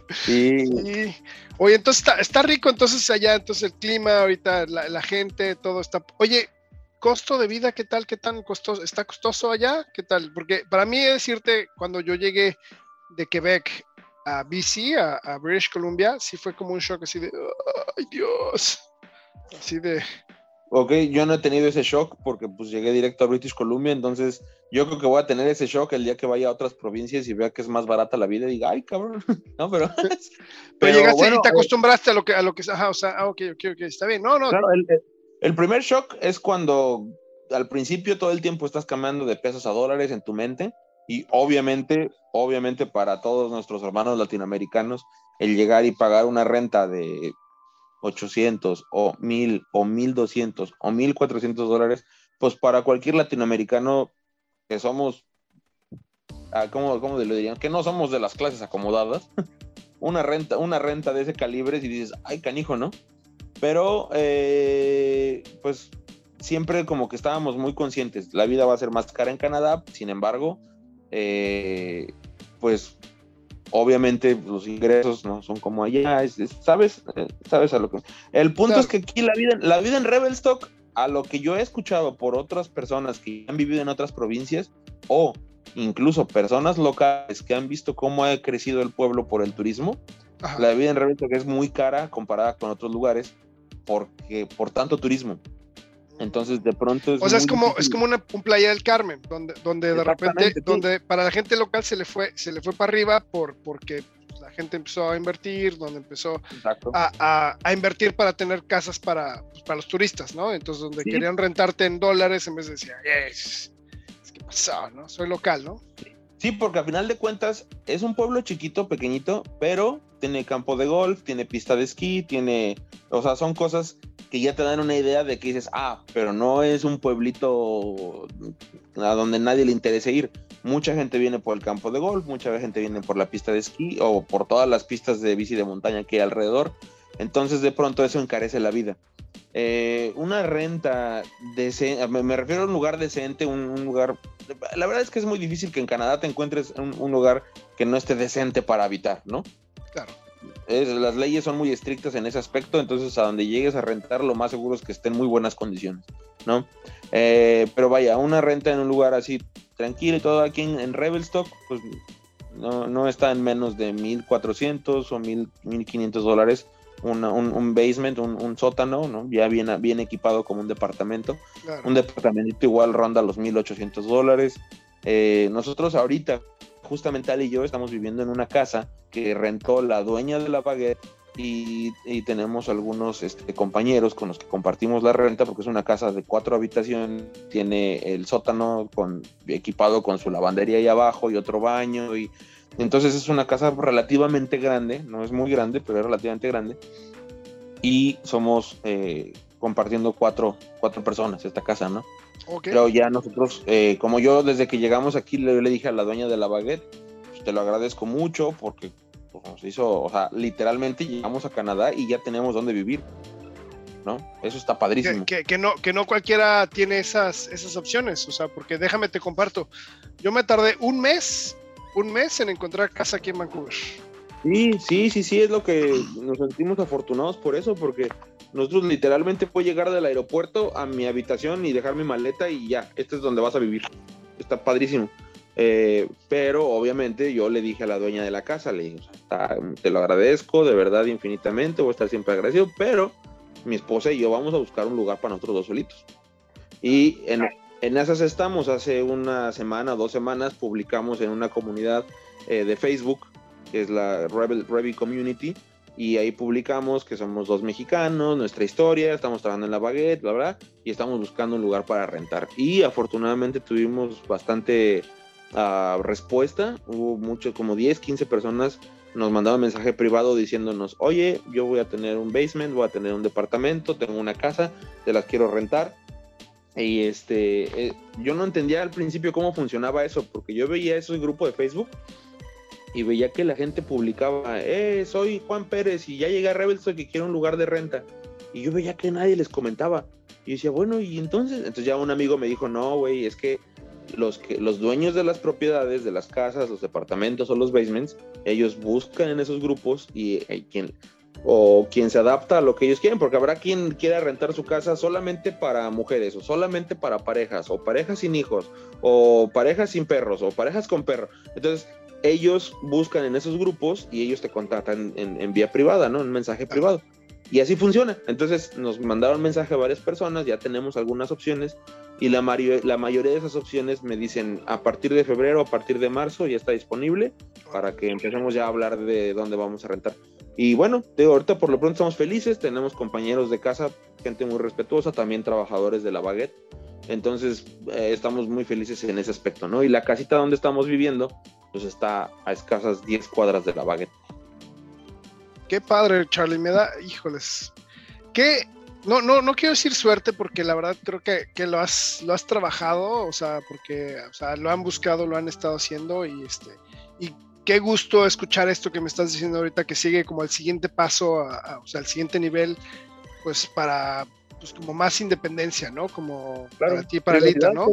Sí. Oye, entonces está, rico entonces allá, entonces el clima, ahorita la, gente, todo está. Oye, costo de vida, ¿qué tal? ¿Qué tan costoso? ¿Está costoso allá? ¿Qué tal? Porque para mí decirte, cuando yo llegué de Quebec a BC, a, British Columbia, sí fue como un shock así de, ay Dios, así de... Ok, yo no he tenido ese shock porque pues llegué directo a British Columbia, entonces yo creo que voy a tener ese shock el día que vaya a otras provincias y vea que es más barata la vida y diga, ay, cabrón, no, pero... pero, llegaste y te acostumbraste a lo que, a lo que, ajá, o sea, ah, ok, ok, ok, está bien, no, no. Claro, el, el, primer shock es cuando al principio todo el tiempo estás cambiando de pesos a dólares en tu mente y obviamente, obviamente para todos nuestros hermanos latinoamericanos, el llegar y pagar una renta de 800 o 1000 o 1200 o 1400 dólares, pues para cualquier latinoamericano que somos, ah, ¿cómo, ¿cómo, lo dirían? Que no somos de las clases acomodadas, una renta, una renta de ese calibre, y dices, ay, canijo, ¿no? Pero, eh, pues siempre como que estábamos muy conscientes, la vida va a ser más cara en Canadá, sin embargo, eh, pues obviamente los ingresos no son como allá, ¿sabes? Eh, ¿Sabes a lo que... El punto es que aquí la vida, la vida en Revelstock, a lo que yo he escuchado por otras personas que han vivido en otras provincias, o incluso personas locales que han visto cómo ha crecido el pueblo por el turismo, la vida en Revelstock es muy cara comparada con otros lugares porque por tanto turismo. Entonces, de pronto es. O sea, es como, es como una, un playa del Carmen, donde, donde de repente, donde para la gente local se le fue, se le fue para arriba por, porque la gente empezó a invertir, donde empezó a, a, invertir para tener casas para, pues, para los turistas, ¿no? Entonces, donde querían rentarte en dólares, en vez de decir, es, es que pasó, ¿no? Soy local, ¿no? Sí, porque al final de cuentas es un pueblo chiquito, pequeñito, pero tiene campo de golf, tiene pista de esquí, tiene, o sea, son cosas que ya te dan una idea de que dices, ah, pero no es un pueblito a donde nadie le interese ir. Mucha gente viene por el campo de golf, mucha gente viene por la pista de esquí o por todas las pistas de bici de montaña que hay alrededor. Entonces de pronto eso encarece la vida. Eh, una renta decente, me, refiero a un lugar decente, un, lugar... La verdad es que es muy difícil que en Canadá te encuentres un lugar que no esté decente para habitar, ¿no? Claro las leyes son muy estrictas en ese aspecto, entonces a donde llegues a rentar lo más seguro es que esté en muy buenas condiciones, ¿no? Eh, pero vaya, una renta en un lugar así tranquilo y todo aquí en, Revelstock, pues no, no, está en menos de 1.400 o 1.500 dólares un, basement, un, sótano, ¿no? Ya bien, bien equipado como un departamento. Un departamento igual ronda los 1.800 dólares. Eh, nosotros ahorita justamente Ali y yo estamos viviendo en una casa que rentó la dueña de la baguette y, tenemos algunos este, compañeros con los que compartimos la renta porque es una casa de cuatro habitaciones, tiene el sótano con, equipado con su lavandería ahí abajo y otro baño y entonces es una casa relativamente grande, no es muy grande, pero es relativamente grande y somos eh, compartiendo cuatro, cuatro personas esta casa, ¿no? Pero ya nosotros, eh, como yo desde que llegamos aquí le, le, dije a la dueña de la baguette, pues, te lo agradezco mucho porque pues, nos hizo, o sea, literalmente llegamos a Canadá y ya tenemos dónde vivir. ¿no? Eso está padrísimo. Que, que, no, que no cualquiera tiene esas, esas opciones, o sea, porque déjame te comparto. Yo me tardé un mes, un mes en encontrar casa aquí en Vancouver. Sí, sí, sí, sí, es lo que nos sentimos afortunados por eso, porque nosotros literalmente puedo llegar del aeropuerto a mi habitación y dejar mi maleta y ya, este es donde vas a vivir. Está padrísimo. Eh, pero obviamente yo le dije a la dueña de la casa, le dije, te lo agradezco de verdad infinitamente, voy a estar siempre agradecido, pero mi esposa y yo vamos a buscar un lugar para nosotros dos solitos. Y en, en esas estamos, hace una semana, dos semanas, publicamos en una comunidad eh, de Facebook, que es la Rebel, Rebel Community, y ahí publicamos que somos dos mexicanos, nuestra historia, estamos trabajando en la baguette, bla, bla, y estamos buscando un lugar para rentar. Y afortunadamente tuvimos bastante uh, respuesta, hubo mucho, como 10, 15 personas nos mandaban mensaje privado diciéndonos, oye, yo voy a tener un basement, voy a tener un departamento, tengo una casa, te las quiero rentar. Y este, eh, yo no entendía al principio cómo funcionaba eso, porque yo veía ese grupo de Facebook y veía que la gente publicaba, eh, soy Juan Pérez y ya llegué a Rebelstock que quiero un lugar de renta. Y yo veía que nadie les comentaba. Y decía, bueno, y entonces, entonces ya un amigo me dijo, no, güey, es que los, los dueños de las propiedades, de las casas, los departamentos o los basements, ellos buscan en esos grupos y hay quien, o quien se adapta a lo que ellos quieren, porque habrá quien quiera rentar su casa solamente para mujeres, o solamente para parejas, o parejas sin hijos, o parejas sin perros, o parejas con perros. Entonces, ellos buscan en esos grupos y ellos te contactan en, vía privada, ¿no? Un mensaje privado. Y así funciona. Entonces nos mandaron mensaje a varias personas, ya tenemos algunas opciones y la, la mayoría de esas opciones me dicen a partir de febrero, a partir de marzo ya está disponible para que empecemos ya a hablar de dónde vamos a rentar. Y bueno, de ahorita por lo pronto estamos felices, tenemos compañeros de casa, gente muy respetuosa, también trabajadores de la baguette. Entonces eh, estamos muy felices en ese aspecto, ¿no? Y la casita donde estamos viviendo pues está a escasas 10 cuadras de la baguette. Qué padre, Charlie, me da, híjoles. Qué, no, no, no quiero decir suerte porque la verdad creo que, que, lo, has, lo has trabajado, o sea, porque o sea, lo han buscado, lo han estado haciendo y este, y qué gusto escuchar esto que me estás diciendo ahorita, que sigue como el siguiente paso, o sea, el siguiente nivel, pues para, pues como más independencia, ¿no? Como para ti, para Lita, ¿no?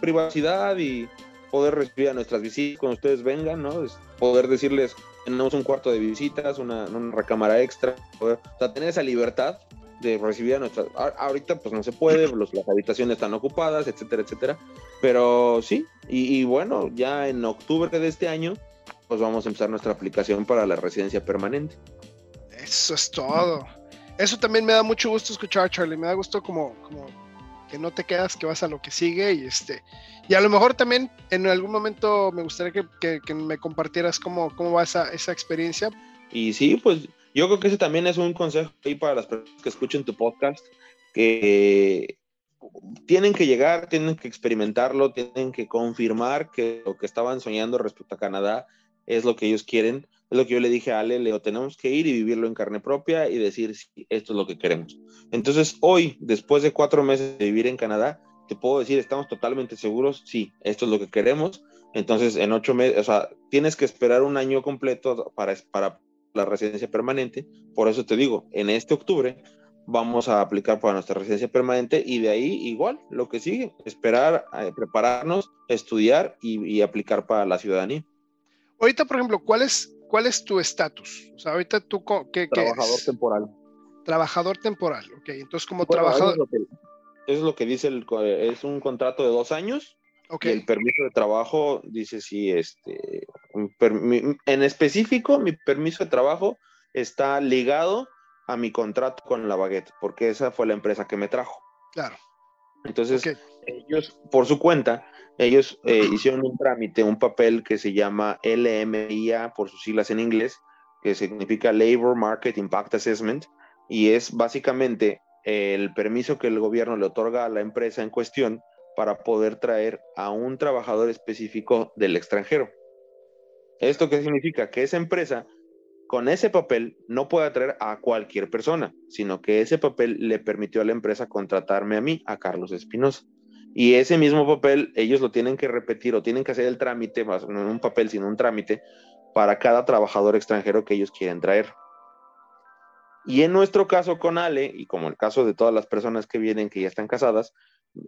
Privacidad y poder recibir a nuestras visitas cuando ustedes vengan, ¿no? Es poder decirles, tenemos un cuarto de visitas, una, una recámara extra, o sea, tener esa libertad de recibir a nuestras... Ahorita pues no se puede, los, las habitaciones están ocupadas, etcétera, etcétera, pero sí, y, y bueno, ya en octubre de este año, pues vamos a empezar nuestra aplicación para la residencia permanente. Eso es todo. Eso también me da mucho gusto escuchar, Charlie. Me da gusto como, como que no te quedas, que vas a lo que sigue y este y a lo mejor también en algún momento me gustaría que, que, me compartieras cómo, cómo va esa, esa, experiencia. Y sí, pues yo creo que ese también es un consejo ahí para las personas que escuchen tu podcast, que tienen que llegar, tienen que experimentarlo, tienen que confirmar que lo que estaban soñando respecto a Canadá es lo que ellos quieren. Es lo que yo le dije a Ale, Leo, tenemos que ir y vivirlo en carne propia y decir, si esto es lo que queremos. Entonces, hoy, después de cuatro meses de vivir en Canadá, te puedo decir, estamos totalmente seguros, sí, esto es lo que queremos. Entonces, en ocho meses, o sea, tienes que esperar un año completo para, para la residencia permanente. Por eso te digo, en este octubre vamos a aplicar para nuestra residencia permanente y de ahí igual lo que sigue, esperar, eh, prepararnos, estudiar y aplicar para la ciudadanía. Ahorita, por ejemplo, ¿cuál es, cuál es tu estatus? O sea, ahorita tú, ¿qué, Trabajador temporal. Trabajador temporal, ok. Entonces, como trabajador... Eso es, que, eso es, lo que, dice, el, es un contrato de dos años. Okay. el permiso de trabajo dice si este, en específico, mi permiso de trabajo está ligado a mi contrato con la baguette, porque esa fue la empresa que me trajo. Claro. Entonces, okay. ellos, por su cuenta, ellos eh, hicieron un trámite, un papel que se llama LMIA, por sus siglas en inglés, que significa Labor Market Impact Assessment, y es básicamente el permiso que el gobierno le otorga a la empresa en cuestión para poder traer a un trabajador específico del extranjero. ¿Esto qué significa? Que esa empresa con ese papel no puede traer a cualquier persona, sino que ese papel le permitió a la empresa contratarme a mí, a Carlos Espinosa. Y ese mismo papel ellos lo tienen que repetir o tienen que hacer el trámite, más no un papel, sino un trámite para cada trabajador extranjero que ellos quieren traer. Y en nuestro caso con Ale, y como el caso de todas las personas que vienen que ya están casadas,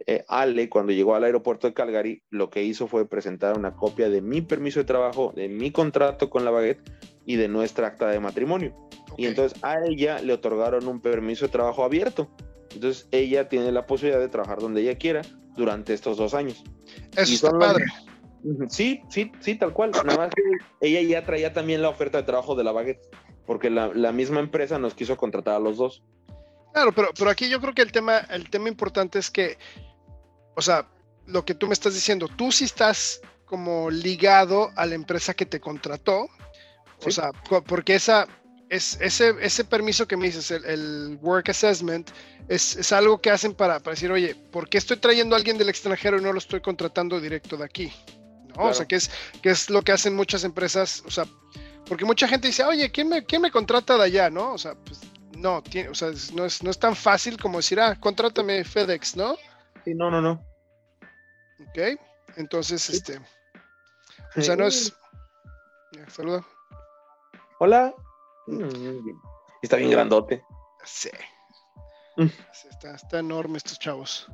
eh, Ale cuando llegó al aeropuerto de Calgary, lo que hizo fue presentar una copia de mi permiso de trabajo, de mi contrato con la baguette y de nuestra acta de matrimonio. Okay. Y entonces a ella le otorgaron un permiso de trabajo abierto. Entonces ella tiene la posibilidad de trabajar donde ella quiera durante estos dos años. Eso está padre. Sí, sí, sí, tal cual. Nada más que ella ya traía también la oferta de trabajo de la baguette, porque la, la, misma empresa nos quiso contratar a los dos. Claro, pero, pero aquí yo creo que el tema, el tema importante es que, o sea, lo que tú me estás diciendo, tú sí estás como ligado a la empresa que te contrató, ¿Sí? o sea, porque esa, es, ese, ese permiso que me dices, el, el Work Assessment, es, es, algo que hacen para, para, decir, oye, ¿por qué estoy trayendo a alguien del extranjero y no lo estoy contratando directo de aquí? ¿No? Claro. O sea, que es, que es lo que hacen muchas empresas, o sea, porque mucha gente dice, oye, ¿quién me, quién me contrata de allá? ¿No? O sea, pues no, tiene, o sea, no es, no es tan fácil como decir, ah, contrátame FedEx, ¿no? Sí, no, no, no. Ok, entonces, sí. este, o sea, no es... Ya, saluda. Hola. Mm, está bien grandote. Sí. Mm. Está, está, enorme estos chavos.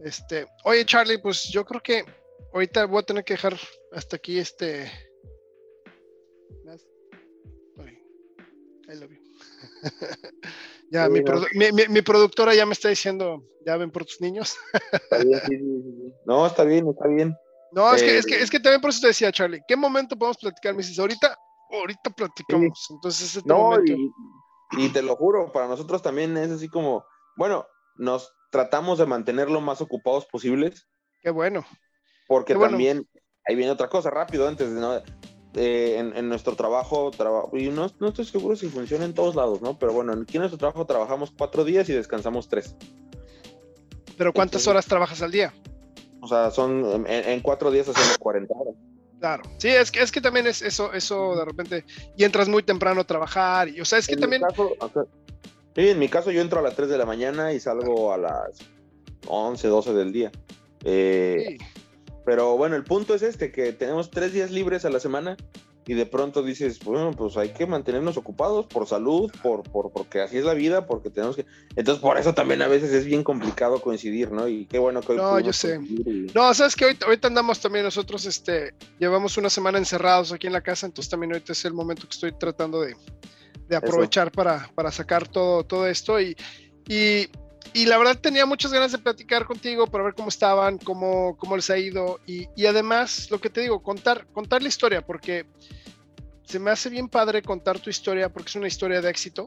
Este, oye Charlie, pues yo creo que ahorita voy a tener que dejar hasta aquí este. I love you. ya, sí, mi, produ mi, mi, mi, productora ya me está diciendo, ya ven por tus niños. está bien, sí, sí, no, está bien, está bien. No, es, eh, que, es, que, es que también por eso te decía, Charlie, ¿qué momento podemos platicar? Me dices, ahorita, ahorita platicamos. Entonces, este no, momento... y, y te lo juro, para nosotros también es así como, bueno, nos tratamos de mantener lo más ocupados posibles. Qué bueno. Porque Qué también, ahí viene otra cosa, rápido, antes de no, eh, en, en, nuestro trabajo, traba, y no, no, estoy seguro si funciona en todos lados, ¿no? Pero bueno, aquí en nuestro trabajo trabajamos cuatro días y descansamos tres. ¿Pero cuántas Entonces, horas trabajas al día? O sea, son, en, en cuatro días hacemos 40 horas. Claro, sí, es que, es que también es eso, eso de repente, y entras muy temprano a trabajar, y o sea, es que en también... Caso, sí, en mi caso yo entro a las 3 de la mañana y salgo a las 11, 12 del día. Eh, sí. Pero bueno, el punto es este, que tenemos tres días libres a la semana y de pronto dices, bueno, pues hay que mantenernos ocupados por salud, por, por, porque así es la vida, porque tenemos que... Entonces, por eso también a veces es bien complicado coincidir, ¿no? Y qué bueno que hoy... No, yo sé. No, sabes que ahorita, ahorita, andamos también nosotros, este, llevamos una semana encerrados aquí en la casa, entonces también ahorita es el momento que estoy tratando de, de aprovechar para, para, sacar todo, todo esto y, y y la verdad tenía muchas ganas de platicar contigo para ver cómo estaban, cómo, cómo les ha ido y, y, además, lo que te digo, contar, contar la historia, porque se me hace bien padre contar tu historia porque es una historia de éxito.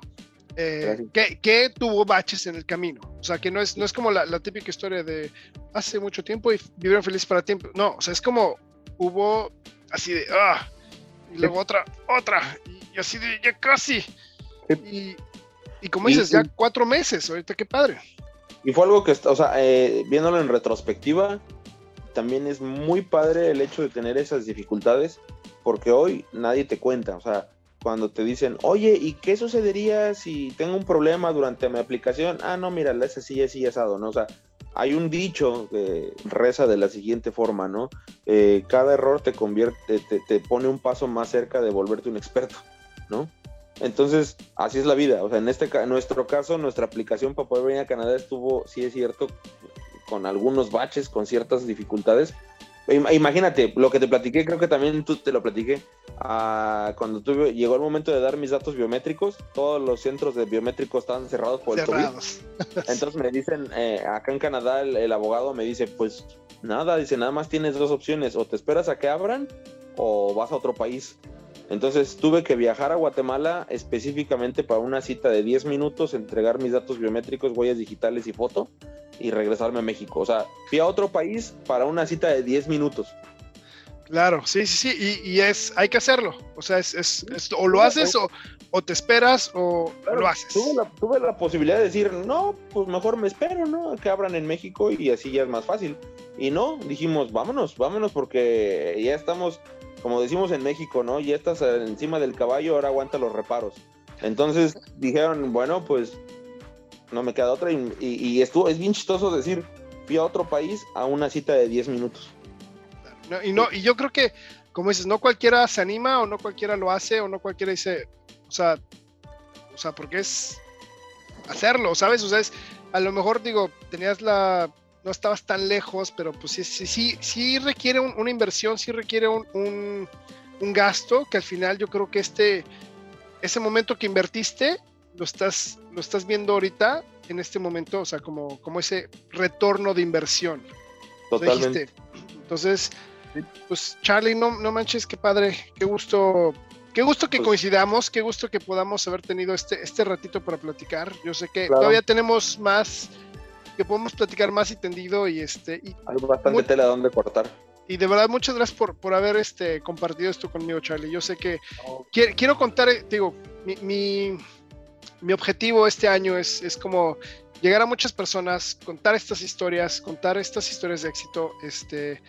Eh, que, que, tuvo baches en el camino. O sea, que no es, no es como la, la, típica historia de hace mucho tiempo y vivieron felices para tiempo. No, o sea, es como hubo así de, ah, y luego otra, otra, y, así de, ya casi. Y, y como dices, ya cuatro meses, ahorita qué padre. Y fue algo que, o sea, eh, viéndolo en retrospectiva, también es muy padre el hecho de tener esas dificultades, porque hoy nadie te cuenta, o sea, cuando te dicen, oye, ¿y qué sucedería si tengo un problema durante mi aplicación? Ah, no, mira, es así, así, asado, ¿no? O sea, hay un dicho que reza de la siguiente forma, ¿no? Eh, cada error te convierte, te, te, pone un paso más cerca de volverte un experto, ¿no? Entonces, así es la vida. O sea, en este en nuestro caso, nuestra aplicación para poder venir a Canadá estuvo, sí es cierto, con algunos baches, con ciertas dificultades. Imagínate, lo que te platiqué, creo que también tú te lo platiqué. Ah, cuando tuve, llegó el momento de dar mis datos biométricos, todos los centros de biométricos estaban cerrados por el COVID. Entonces me dicen, eh, acá en Canadá, el, el abogado me dice, pues nada, dice, nada más tienes dos opciones, o te esperas a que abran o vas a otro país. Entonces tuve que viajar a Guatemala específicamente para una cita de 10 minutos, entregar mis datos biométricos, huellas digitales y foto y regresarme a México. O sea, fui a otro país para una cita de 10 minutos. Claro, sí, sí, sí, y, es, hay que hacerlo. O sea, es, es, o lo haces o, o te esperas o, lo haces. Tuve la, tuve la, posibilidad de decir, no, pues mejor me espero, ¿no? Que abran en México y así ya es más fácil. Y no, dijimos, vámonos, vámonos porque ya estamos como decimos en México, ¿no? Ya estás encima del caballo, ahora aguanta los reparos. Entonces dijeron, bueno, pues no me queda otra. Y, estuvo, es bien chistoso decir, fui a otro país a una cita de 10 minutos. y, no, y yo creo que, como dices, no cualquiera se anima o no cualquiera lo hace o no cualquiera dice, o sea, o sea, porque es hacerlo, ¿sabes? O sea, es, a lo mejor digo, tenías la no estabas tan lejos, pero pues sí, sí, sí, sí requiere una inversión, sí requiere un, gasto que al final yo creo que este, ese momento que invertiste, lo estás, lo estás viendo ahorita en este momento, o sea, como, como ese retorno de inversión. Totalmente. Entonces, pues Charlie, no, no manches, qué padre, qué gusto Qué gusto que pues coincidamos, qué gusto que podamos haber tenido este, este ratito para platicar. Yo sé que todavía tenemos más que podemos platicar más y tendido y este... Y Hay bastante tela donde cortar. Y de verdad, muchas gracias por, por haber este, compartido esto conmigo, Charlie. Yo sé que quiero, contar, eh, digo, mi, mi, objetivo este año es, es como llegar a muchas personas, contar estas historias, contar estas historias de éxito, este,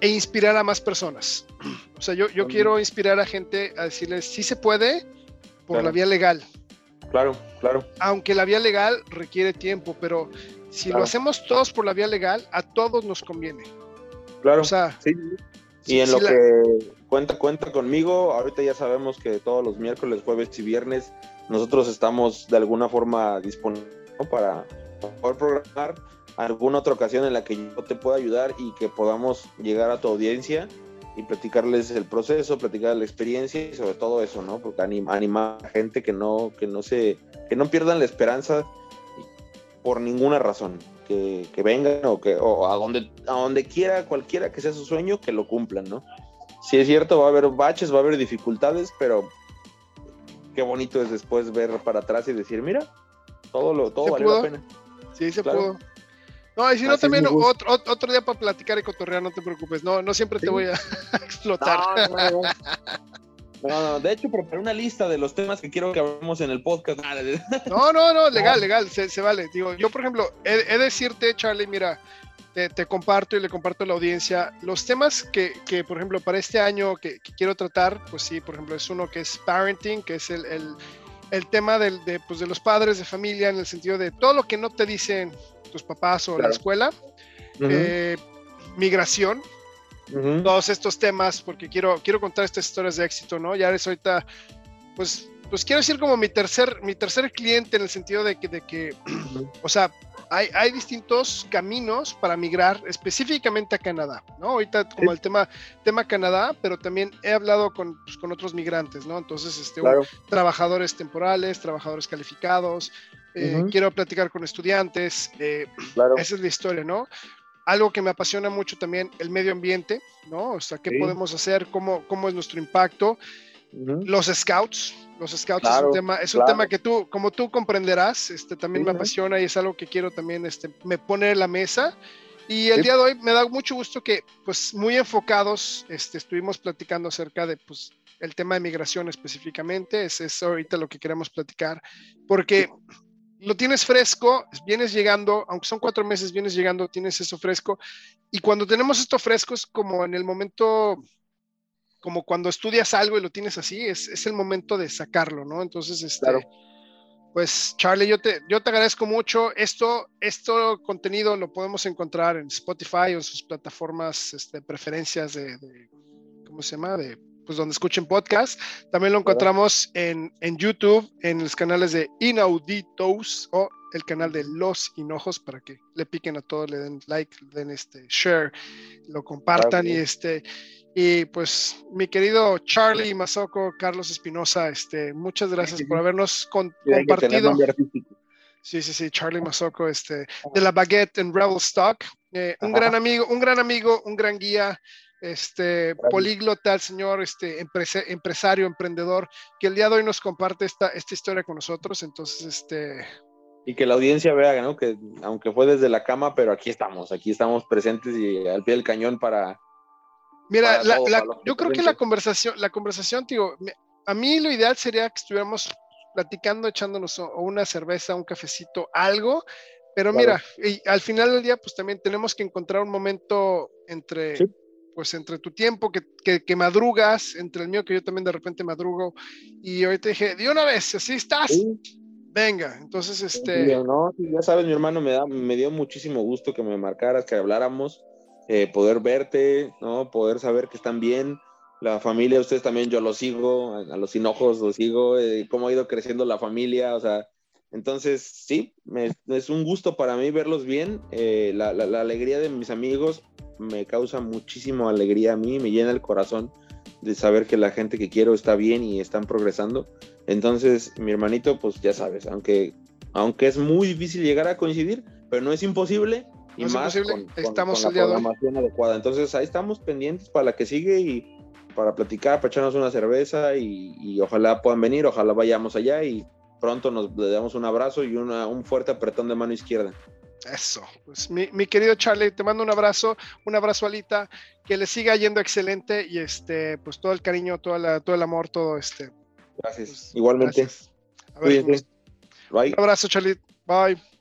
e inspirar a más personas. O sea, yo, yo quiero inspirar a gente a decirles, sí se puede por la vía legal. Claro, claro. Aunque la vía legal requiere tiempo, pero si lo hacemos todos por la vía legal, a todos nos conviene. Claro. O sea, sí. Y en lo que cuenta, cuenta conmigo, ahorita ya sabemos que todos los miércoles, jueves y viernes nosotros estamos de alguna forma disponibles para poder programar alguna otra ocasión en la que yo te pueda ayudar y que podamos llegar a tu audiencia y platicarles el proceso, platicar la experiencia y sobre todo eso, ¿no? Porque anima, animar a gente que no, que no se, que no pierdan la esperanza por ninguna razón. Que, que vengan o que o a donde a donde quiera cualquiera que sea su sueño que lo cumplan no sí es cierto va a haber baches va a haber dificultades pero qué bonito es después ver para atrás y decir mira todo lo todo valió la pena sí se pudo. No, y si no, también otro, otro, día para platicar y cotorrear, no te preocupes. No, no siempre te voy a explotar. No, no, de hecho preparé una lista de los temas que quiero que hablemos en el podcast. No, no, no, legal, legal, se, vale. Digo, yo por ejemplo, he, de decirte, Charlie, mira, te, comparto y le comparto a la audiencia los temas que, que por ejemplo, para este año que, quiero tratar, pues sí, por ejemplo, es uno que es parenting, que es el, el, tema del, de, pues, de los padres de familia, en el sentido de todo lo que no te dicen tus papás o la escuela. Eh, migración, todos estos temas, porque quiero, quiero contar estas historias de éxito, ¿no? Ya es ahorita, pues, pues quiero decir como mi tercer, mi tercer cliente en el sentido de que, de que o sea, hay, hay, distintos caminos para migrar específicamente a Canadá, ¿no? Ahorita como el tema, tema Canadá, pero también he hablado con, pues, con otros migrantes, ¿no? Entonces, este, trabajadores temporales, trabajadores calificados, eh, quiero platicar con estudiantes, eh, esa es la historia, ¿no? Algo que me apasiona mucho también, el medio ambiente, ¿no? O sea, ¿qué podemos hacer? ¿Cómo, ¿Cómo es nuestro impacto? Los scouts, los scouts es un tema, es un tema que tú, como tú comprenderás, este, también me apasiona y es algo que quiero también, este, me pone en la mesa. Y el día de hoy me da mucho gusto que, pues, muy enfocados, este, estuvimos platicando acerca de, pues, el tema de migración específicamente. Es eso ahorita lo que queremos platicar, porque lo tienes fresco, vienes llegando, aunque son cuatro meses, vienes llegando, tienes eso fresco. Y cuando tenemos esto fresco es como en el momento como cuando estudias algo y lo tienes así, es, es el momento de sacarlo, ¿no? Entonces, este, pues Charlie, yo te, yo te agradezco mucho. Esto, esto contenido lo podemos encontrar en Spotify o en sus plataformas, este, preferencias de, de, ¿cómo se llama? De, pues donde escuchen podcast. También lo encontramos en, en YouTube, en los canales de Inauditos o el canal de Los Hinojos para que le piquen a todos, le den like, le den este share, lo compartan y este y pues mi querido Charlie Masoko, Carlos Espinosa, este, muchas gracias por habernos compartido. Sí, sí, sí, Charlie Masoko, este, de la Baguette en Rebel Stock, eh, un gran amigo, un gran amigo, un gran guía, este, políglota, el señor, este, empresario, emprendedor, que el día de hoy nos comparte esta, esta historia con nosotros, entonces, este, y que la audiencia vea, ¿no? Que aunque fue desde la cama, pero aquí estamos, aquí estamos presentes y al pie del cañón para. Mira, yo creo que la conversación, la conversación, digo, a mí lo ideal sería que estuviéramos platicando, echándonos una cerveza, un cafecito, algo, pero mira, y al final del día, pues también tenemos que encontrar un momento entre, pues entre tu tiempo que, que, madrugas, entre el mío que yo también de repente madrugo, y ahorita dije, de una vez, así estás. Venga, entonces este. No, ya sabes, mi hermano, me, da, me dio muchísimo gusto que me marcaras, que habláramos, eh, poder verte, ¿no? Poder saber que están bien. La familia, ustedes también, yo los sigo, a los hinojos los sigo, eh, cómo ha ido creciendo la familia, o sea, entonces sí, es un gusto para mí verlos bien. Eh, la, la, alegría de mis amigos me causa muchísima alegría a mí, me llena el corazón de saber que la gente que quiero está bien y están progresando. Entonces, mi hermanito, pues ya sabes, aunque, aunque es muy difícil llegar a coincidir, pero no es imposible. Y más Con, estamos la programación adecuada. Entonces, ahí estamos pendientes para la que sigue y para platicar, para echarnos una cerveza y, ojalá puedan venir, ojalá vayamos allá y pronto nos le damos un abrazo y un fuerte apretón de mano izquierda. Eso, pues mi, mi, querido Charlie, te mando un abrazo, un abrazo Alita, que le siga yendo excelente y este, pues todo el cariño, todo, la, todo el amor, todo este, Gracias. Pues, Igualmente. Un abrazo, Charlie. Bye.